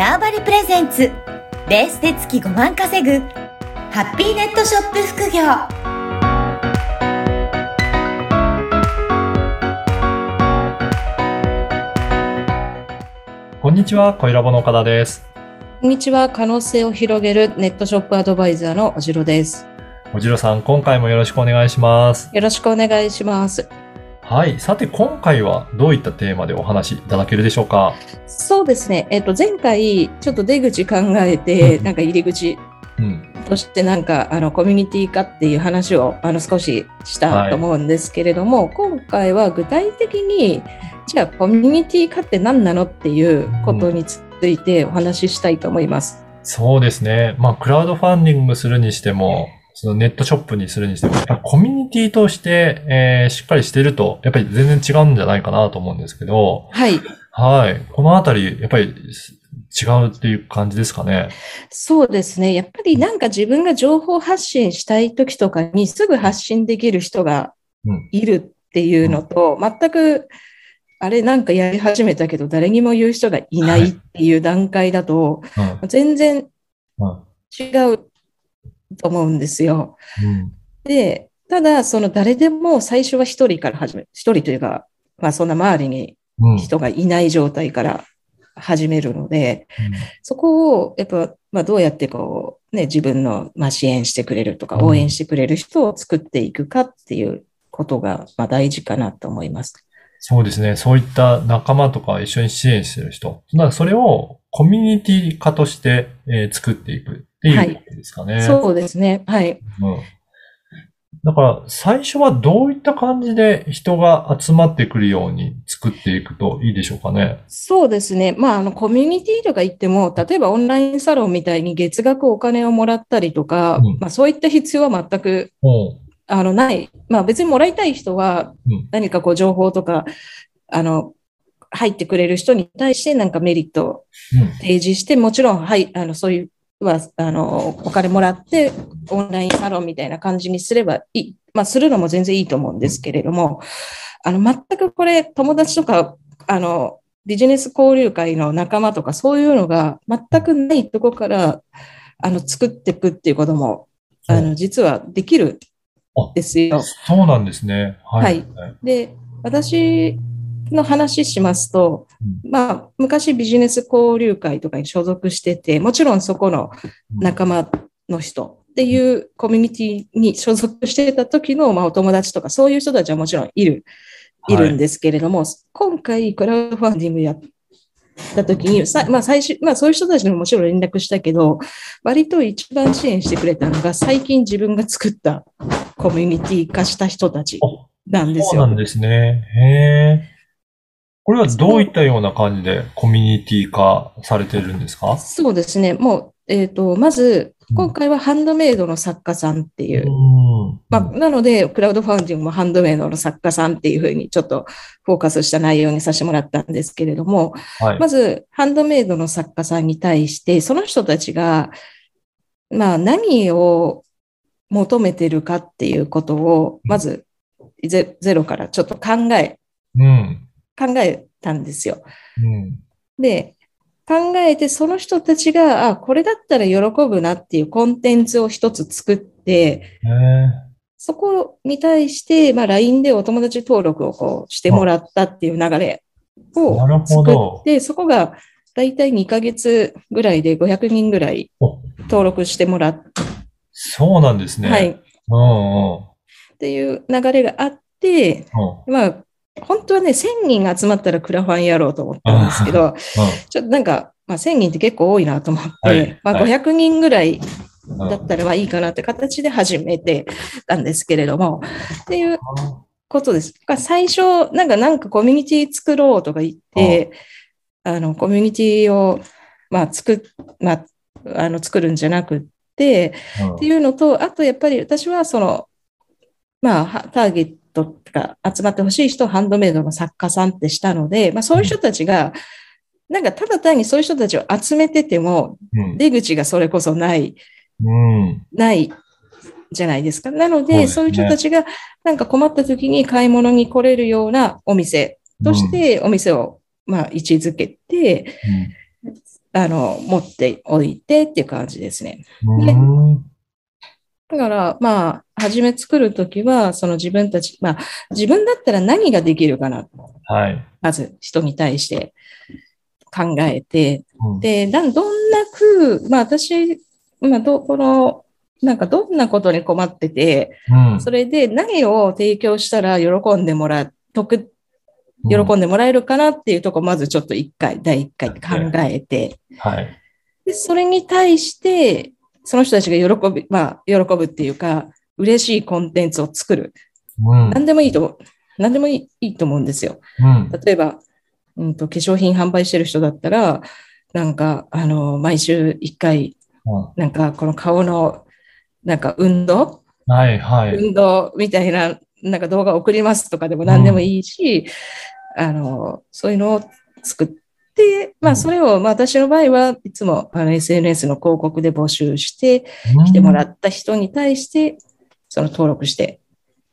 ターバリプレゼンツベースで月5万稼ぐハッピーネットショップ副業こんにちは、小ラボの岡田です。こんにちは。可能性を広げるネットショップアドバイザーのおじろです。おじろさん、今回もよろしくお願いします。よろしくお願いします。はい。さて、今回はどういったテーマでお話しいただけるでしょうか？そうですね。えっと、前回、ちょっと出口考えて、うんなんか入り口うん。としてなんか、あの、コミュニティ化っていう話を、あの、少ししたと思うんですけれども、今回は具体的に、じゃあ、コミュニティ化って何なのっていうことについてお話ししたいと思います。そうですね。まあ、クラウドファンディングするにしても、そのネットショップにするにしても、コミュニティとして、えーしっかりしてると、やっぱり全然違うんじゃないかなと思うんですけど、はい。はい。このあたり、やっぱり違うっていう感じですかね？そうですね。やっぱりなんか自分が情報発信したい時とかにすぐ発信できる人がうん。いるっていうのと、全く、あれなんかやり始めたけど誰にも言う人がいないっていう段階だと、うん。全然うん。違うと思うんですよ。うん。で、ただその誰でも最初は一人から始める。一人というか、まあそんな周りにうん。人がいない状態から始めるので、そこを、やっぱ、まあ、どうやってこう、ね、自分の、まあ、支援してくれるとか、うん応援してくれる人を作っていくかっていうことが、まあ、大事かなと思います。そうですね。そういった仲間とか一緒に支援してる人。だからそれをコミュニティ化として、えー作っていくっていうことですかね。そうですね。はい。うん。だから最初はどういった感じで人が集まってくるように作っていくといいでしょうかね。そうですね。まあ、あの、コミュニティとか言っても、例えばオンラインサロンみたいに月額お金をもらったりとか、うんまあ、そういった必要は全く、あの、ない。まあ、別にもらいたい人はうん、何かこう、情報とか、あの、入ってくれる人に対してなんかメリットをうん。提示して、もちろん、はい、あの、そういう、は、あの、お金もらって、オンラインサロンみたいな感じにすればいい。まあ、するのも全然いいと思うんですけれども、あの、全くこれ、友達とか、あの、ビジネス交流会の仲間とか、そういうのが全くないとこから、あの、作っていくっていうことも、あの、実はできるんですよ。そうなんですね。はい。で、私の話しますと、まあ、昔ビジネス交流会とかに所属してて、もちろんそこの仲間の人っていうコミュニティに所属してた時の、まあ、お友達とかそういう人たちはもちろんいる、いるんですけれども、今回クラウドファンディングやった時に、さまあ最初、まあそういう人たちにももちろん連絡したけど、割と一番支援してくれたのが最近自分が作ったコミュニティ化した人たちなんですよ。そうなんですね。へえ。これはどういったような感じでコミュニティ化されてるんですか？そうですね。もう、えっ、と、まず、今回はハンドメイドの作家さんっていう、うん。まあ、なので、クラウドファンディングもハンドメイドの作家さんっていうふうにちょっとフォーカスした内容にさせてもらったんですけれども、はい。まず、ハンドメイドの作家さんに対して、その人たちが、まあ、何を求めてるかっていうことを、まずゼ、ゼロからちょっと考え、うん。考えたんですよ。うん。で、考えて、その人たちが、あ、これだったら喜ぶなっていうコンテンツを一つ作って。そこに対して、まあ、LINE でお友達登録をこうしてもらったっていう流れを作どって、そこがだいたい2ヶ月ぐらいで500人ぐらいお登録してもらって、そうなんですね。はい、っうんうん。ていう流れがあって、うんまあ、本当はね、1000人集まったらクラファンやろうと思ったんですけど、ちょっとなんか、まあ、1000人って結構多いなと思って、はいまあ、はい500人ぐらいうん。だったらまあいいかなって形で始めてたんですけれども、っていうことです。が最初、なんか、なんかコミュニティ作ろうとか言って、あの、コミュニティを、まあ、作っ、まあ、あの、作るんじゃなくって、うんっていうのと、あとやっぱり私はその、まあ、はターゲットとか集まってほしい人をハンドメイドの作家さんってしたので、まあそういう人たちが、なんかただ単にそういう人たちを集めてても、うん。出口がそれこそない、うん。ないじゃないですか。なのそうで、そういう人たちがなんか困った時に買い物に来れるようなお店としてお店を、まあ、位置づけて、あの、持っておいてっていう感じですね。うんだから、まあ、初め作るときは、その自分たち、まあ、自分だったら何ができるかな。はい。まず人に対して考えて、うんで、だどんなく、まあ私、まあど、この、なんかどんなことに困ってて、うんそれで何を提供したら喜んでもらう、得、喜うんんでもらえるかなっていうところ、まずちょっと一回、第一回考えて、はい。で、それに対して、その人たちが喜び、まあ、喜ぶっていうか、嬉しいコンテンツを作る。うん。何でもいいと思う、何でもいいいいと思うんですよ。うん。例えば、うんと、化粧品販売してる人だったら、なんか、あの、毎週一回、なんか、この顔の、なんか、運動、はい、はい。運動みたいな、なんか動画を送りますとかでも何でもいいし、あの、そういうのを作って、まあ、それを、まあ、私の場合はいつも、あの、SNS の広告で募集して、来てもらった人に対して、その登録して、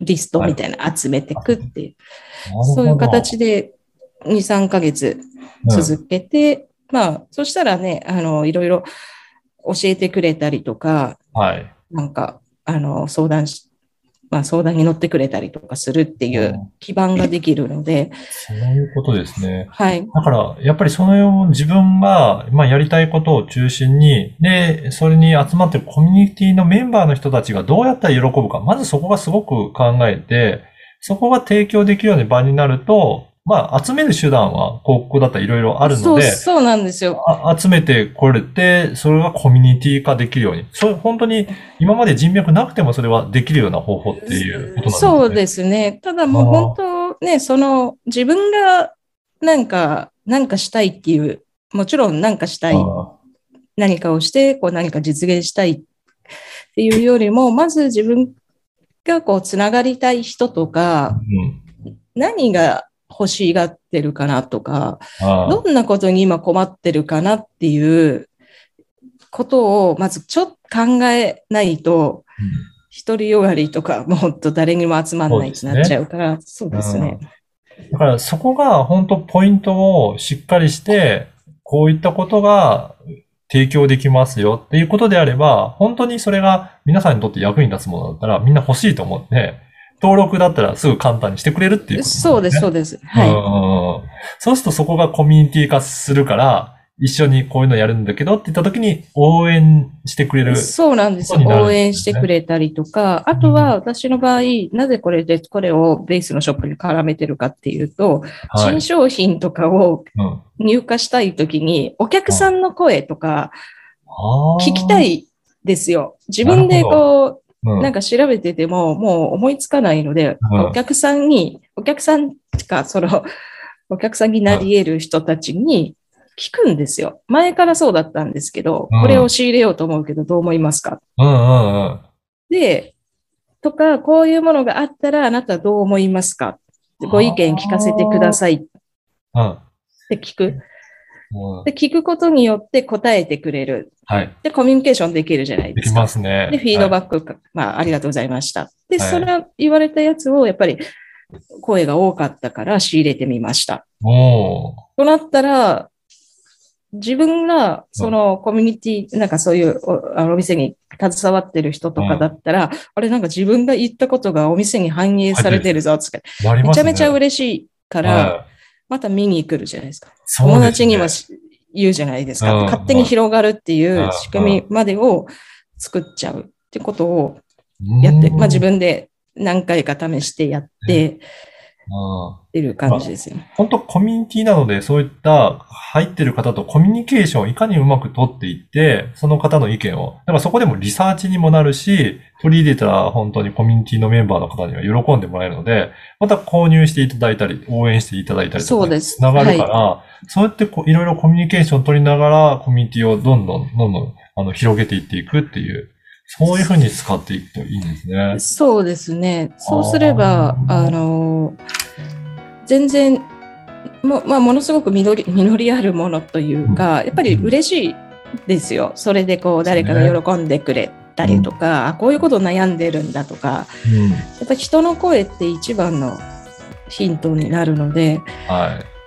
リストみたいな集めていくっていう、そういう形で2、3ヶ月続けて、まあ、そしたらね、あの、いろいろ教えてくれたりとか、はい。なんか、あの、相談し、まあ、相談に乗ってくれたりとかするっていう基盤ができるので、そういうことですね。はい。だから、やっぱりその自分が、まあ、やりたいことを中心に、で、それに集まってるコミュニティのメンバーの人たちがどうやったら喜ぶか、まずそこがすごく考えて、そこが提供できるような場になると、まあ、集める手段は広告だったらいろいろあるそう、ので、そうなんですよ。あ集めてこれて、それがコミュニティ化できるように。そう、本当に今まで人脈なくてもそれはできるような方法っていうことなんですね。そうですね。ただもう本当ね、その自分がなんか、なんかしたいっていう、もちろんなんかしたい、あ何かをして、こう何か実現したいっていうよりも、まず自分がこうつながりたい人とーか、うん何が欲しがってるかなとか、どんなことに今困ってるかなっていうことを、まずちょっと考えないと、独りよがりとか、もうほんと誰にも集まんないってなっちゃうから、そうですね。だからそこが本当ポイントをしっかりして、こういったことが提供できますよっていうことであれば、本当にそれが皆さんにとって役に立つものだったらみんな欲しいと思って、登録だったらすぐ簡単にしてくれるっていうこと、そうです、そうです。はい。うんそうするとそこがコミュニティ化するから、一緒にこういうのやるんだけどって言った時に応援してくれる。そうなんですよ。応援してくれたりとか、あとは私の場合、なぜこれで、これをベースのショップに絡めてるかっていうと、はい新。商品とかをうん入荷したいときに、お客さんの声とか聞きたいですよ。自分でこうなんか調べてても、もう思いつかないので、うんお客さんに、お客さんか、その、お客さんになり得る人たちに聞くんですよ。前からそうだったんですけど、うんこれを仕入れようと思うけど、どう思いますか？うんうんうん。で、とか、こういうものがあったら、あなたはどう思いますか？ご意見聞かせてくださいっうん。て聞く。うんで、聞くことによって答えてくれる。はい。で、コミュニケーションできるじゃないできですか。ますね。で、フィードッバックか、まあ、ありがとうございました。で、はいそれは言われたやつを、やっぱり、声が多かったから仕入れてみました。ク。おーとなったら、自分が、そのコミュニティ、なんかそういうおあのお店に携わってる人とかだったら、あれなんか自分が言ったことがお店に反映されてるぞ、つって。めちゃめちゃ嬉しいから、はいまた見に来るじゃないですか。すね。友達にもし言うじゃないですか。うん。勝手に広がるっていうん。う仕組みまでを作っちゃうってことをやって、まあ自分で何回か試してやってうん。ってる感じですよ。本当コミュニティなので、そういった入ってる方とコミュニケーションをいかにうまく取っていって、その方の意見を、だからそこでもリサーチにもなるし、取り入れたら本当にコミュニティのメンバーの方には喜んでもらえるので、また購入していただいたり、応援していただいたりとかね、そうです。つながるから、そうやってこういろいろコミュニケーションを取りながら、コミュニティをどんどん、どんどん、あの、広げていっていくっていう、そういうふうに使っていくといいんですね。そうですね。そうすれば、あの、全然、も,、まあ、ものすごく実り実りあるものというか、やっぱり嬉しいですよ。それでこう、誰かが喜んでくれたりとか、あこういうこと悩んでるんだとか、うん。やっぱり人の声って一番のヒントになるので、はい。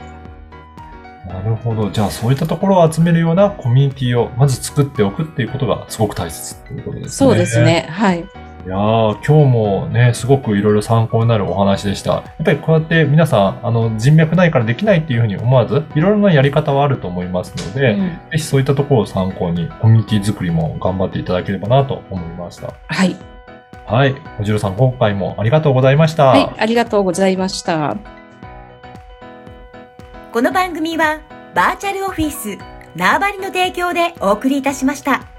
なるほど。じゃあそういったところを集めるようなコミュニティをまず作っておくっていうことがすごく大切ということですね。そうです。ね。はい。いやー、今日もね、すごくいろいろ参考になるお話でした。やっぱりこうやって皆さん、あの、人脈ないからできないっていうふうに思わず、いろいろなやり方はあると思いますので、うんぜひそういったところを参考に、コミュニティ作りも頑張っていただければなと思いました。はい。はい。おじろさん、今回もありがとうございました。はい。ありがとうございました。この番組はバーチャルオフィス縄張りの提供でお送りいたしました。